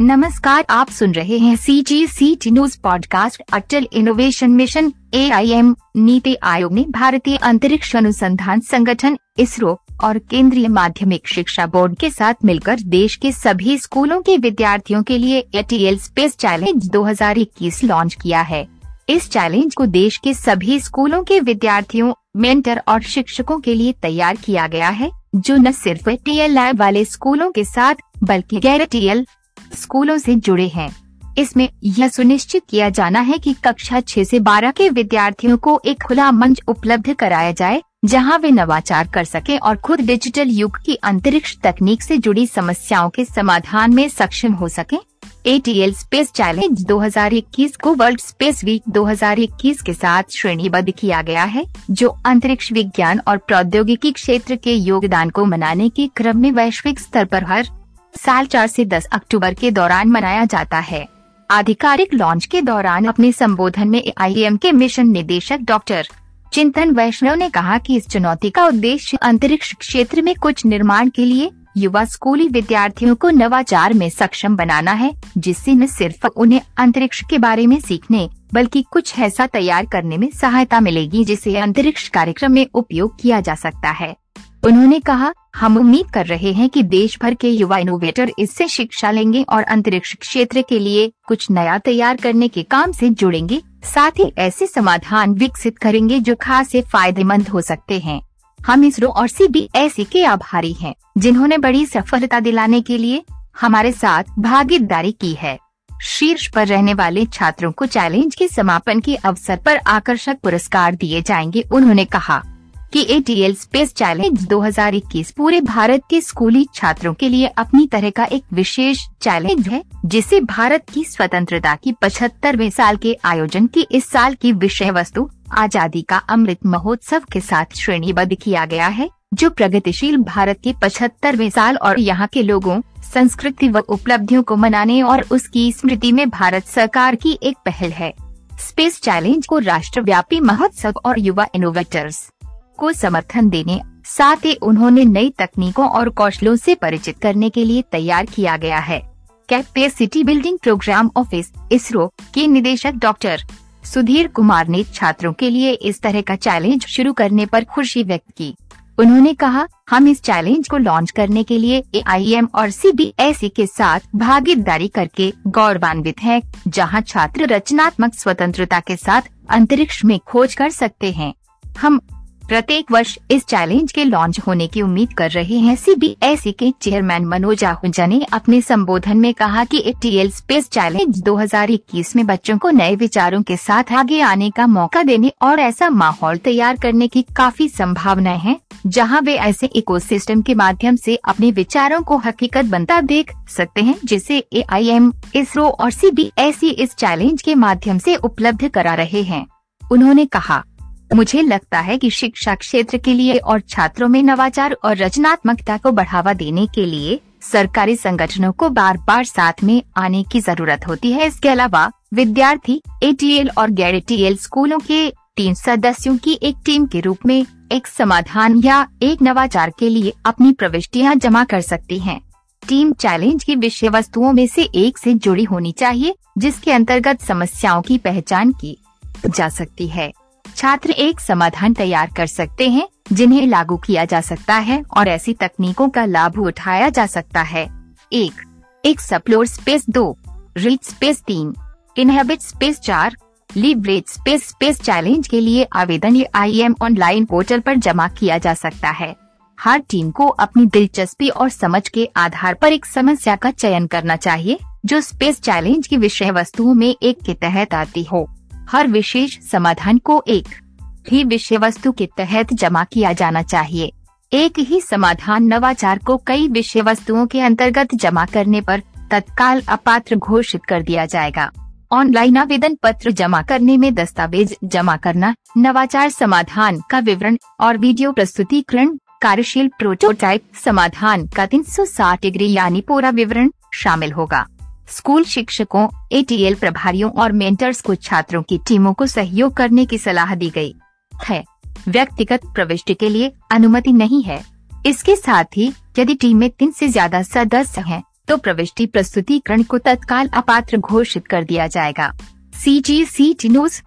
नमस्कार, आप सुन रहे हैं C G C T news podcast Atal innovation mission A I M NITI Aayog ने भारतीय अंतरिक्ष अनुसंधान संगठन, इसरो और केंद्रीय माध्यमिक शिक्षा बोर्ड के साथ मिलकर देश के सभी स्कूलों के विद्यार्थियों के लिए एटीएल स्पेस चैलेंज 2021 लॉन्च किया है। इस चैलेंज को देश के सभी स्कूलों के विद्यार्थियों मेंटर और शिक्षकों के लिए तैयार किया गया है, जो न सिर्फ़ एटीएल लैब वाले स्कूलों के साथ, बल्कि गैर एटीएल स्कूलों से जुड़े हैं। इसमें यह सुनिश्चित किया जाना है कि कक्षा 6 से 12 के विद्यार्थियों को एक खुला मंच उपलब्ध कराया जाए, जहाँ वे नवाचार कर सके और खुद डिजिटल युग की अंतरिक्ष तकनीक से जुड़ी समस्याओं के समाधान में सक्षम हो सके। एटीएल स्पेस चैलेंज 2021 को वर्ल्ड स्पेस वीक 2021 के साथ श्रेणीबद्ध किया गया है, जो अंतरिक्ष विज्ञान और प्रौद्योगिकी क्षेत्र के योगदान को मनाने के क्रम में वैश्विक स्तर पर हर साल 4 से 10 अक्टूबर के दौरान मनाया जाता है। आधिकारिक लॉन्च के दौरान अपने संबोधन में आई के मिशन निदेशक डॉक्टर चिंतन वैष्णव ने कहा कि इस चुनौती का उद्देश्य अंतरिक्ष क्षेत्र में कुछ निर्माण के लिए युवा स्कूली विद्यार्थियों को नवाचार में सक्षम बनाना है, जिससे न सिर्फ़ उन्हें अंतरिक्ष के बारे में सीखने, बल्कि कुछ ऐसा तैयार करने में सहायता मिलेगी जिसे अंतरिक्ष कार्यक्रम में उपयोग किया जा सकता है। उन्होंने कहा, हम उम्मीद कर रहे हैं कि देश भर के युवा इनोवेटर इससे शिक्षा लेंगे और अंतरिक्ष क्षेत्र के लिए कुछ नया तैयार करने के काम से जुड़ेंगे, साथ ही ऐसे समाधान विकसित करेंगे जो खास फ़ायदेमंद हो सकते हैं। हम इसरो और सीबीएसई के आभारी हैं, जिन्होंने बड़ी सफलता दिलाने के लिए हमारे साथ भागीदारी की है। शीर्ष पर रहने वाले छात्रों को चैलेंज के समापन के अवसर पर आकर्षक पुरस्कार दिए जाएँगे, उन्होंने कहा। कि एटीएल स्पेस चैलेंज 2021 पूरे भारत के स्कूली छात्रों के लिए अपनी तरह का एक विशेष चैलेंज है, जिसे भारत की स्वतंत्रता की पचहत्तरवे साल के आयोजन की इस साल की विषय वस्तु, आज़ादी का अमृत महोत्सव के साथ श्रेणीबद्ध किया गया है, जो प्रगतिशील भारत के पचहत्तरवे साल और यहाँ के लोगों, संस्कृति व उपलब्धियों को मनाने और उसकी स्मृति में भारत सरकार की एक पहल है। स्पेस चैलेंज को राष्ट्रव्यापी महोत्सव और युवा इनोवेटर्स को समर्थन देने साथ ही उन्होंने नई तकनीकों और कौशलों से परिचित करने के लिए तैयार किया गया है। Capacity building programme office ISRO के निदेशक डॉक्टर सुधीर कुमार ने छात्रों के लिए इस तरह का चैलेंज शुरू करने पर खुशी व्यक्त की। उन्होंने कहा हम इस चैलेंज को लॉन्च करने के लिए एआईएम और सी के साथ भागीदारी करके गौरवान्वित हैं, जहाँ छात्र रचनात्मक स्वतंत्रता के साथ अंतरिक्ष में खोज कर सकते हैं। हम प्रत्येक वर्ष इस चैलेंज के लॉन्च होने की उम्मीद कर रहे हैं सीबीएसई के चेयरमैन मनोज आहूजा ने अपने संबोधन में कहा कि एटीएल स्पेस चैलेंज 2021 में बच्चों को नए विचारों के साथ आगे आने का मौका देने और ऐसा माहौल तैयार करने की काफ़ी संभावनाएँ हैं, जहाँ वे ऐसे इकोसिस्टम के माध्यम से अपने विचारों को हकीकत बनता देख सकते हैं, जिसे एआईएम इसरो और सी इस चैलेंज के माध्यम से उपलब्ध करा रहे हैं। उन्होंने कहा मुझे लगता है कि शिक्षा क्षेत्र के लिए और छात्रों में नवाचार और रचनात्मकता को बढ़ावा देने के लिए सरकारी संगठनों को बार बार साथ में आने की ज़रूरत होती है इसके अलावा, विद्यार्थी एटीएल और गैर एटीएल स्कूलों के तीन सदस्यों की एक टीम के रूप में एक समाधान या एक नवाचार के लिए अपनी प्रविष्टियाँ जमा कर सकती हैं। टीम चैलेंज की विषय वस्तुओं में से एक से जुड़ी होनी चाहिए, जिसके अंतर्गत समस्याओं की पहचान की जा सकती है छात्र एक समाधान तैयार कर सकते हैं, जिन्हें लागू किया जा सकता है और ऐसी तकनीकों का लाभ उठाया जा सकता है। एक एक सप्लोर स्पेस दो रीच स्पेस तीन, इनहेबिट स्पेस चार लिब्रेज स्पेस स्पेस चैलेंज के लिए आवेदन ये आई एम ऑनलाइन पोर्टल पर जमा किया जा सकता है। हर टीम को अपनी दिलचस्पी और समझ के आधार पर एक समस्या का चयन करना चाहिए, जो स्पेस चैलेंज की विषय वस्तुओं में एक के तहत आती हो। हर विशेष समाधान को एक ही विषय वस्तु के तहत जमा किया जाना चाहिए। एक ही समाधान नवाचार को कई विषय वस्तुओं के अंतर्गत जमा करने पर तत्काल अपात्र घोषित कर दिया जाएगा। ऑनलाइन आवेदन पत्र जमा करने में दस्तावेज़ जमा करना, नवाचार समाधान का विवरण और वीडियो प्रस्तुतिकरण, कार्यशील प्रोटोटाइप समाधान का 360 डिग्री यानी पूरा विवरण शामिल होगा। स्कूल शिक्षकों एटीएल प्रभारियों और मेंटर्स को छात्रों की टीमों को सहयोग करने की सलाह दी गई। है। व्यक्तिगत प्रविष्टि के लिए अनुमति नहीं है। इसके साथ ही, यदि टीम में तीन से ज़्यादा सदस्य हैं तो प्रविष्टि प्रस्तुतिकरण को तत्काल अपात्र घोषित कर दिया जाएगा। सी जी सी टी न्यूज़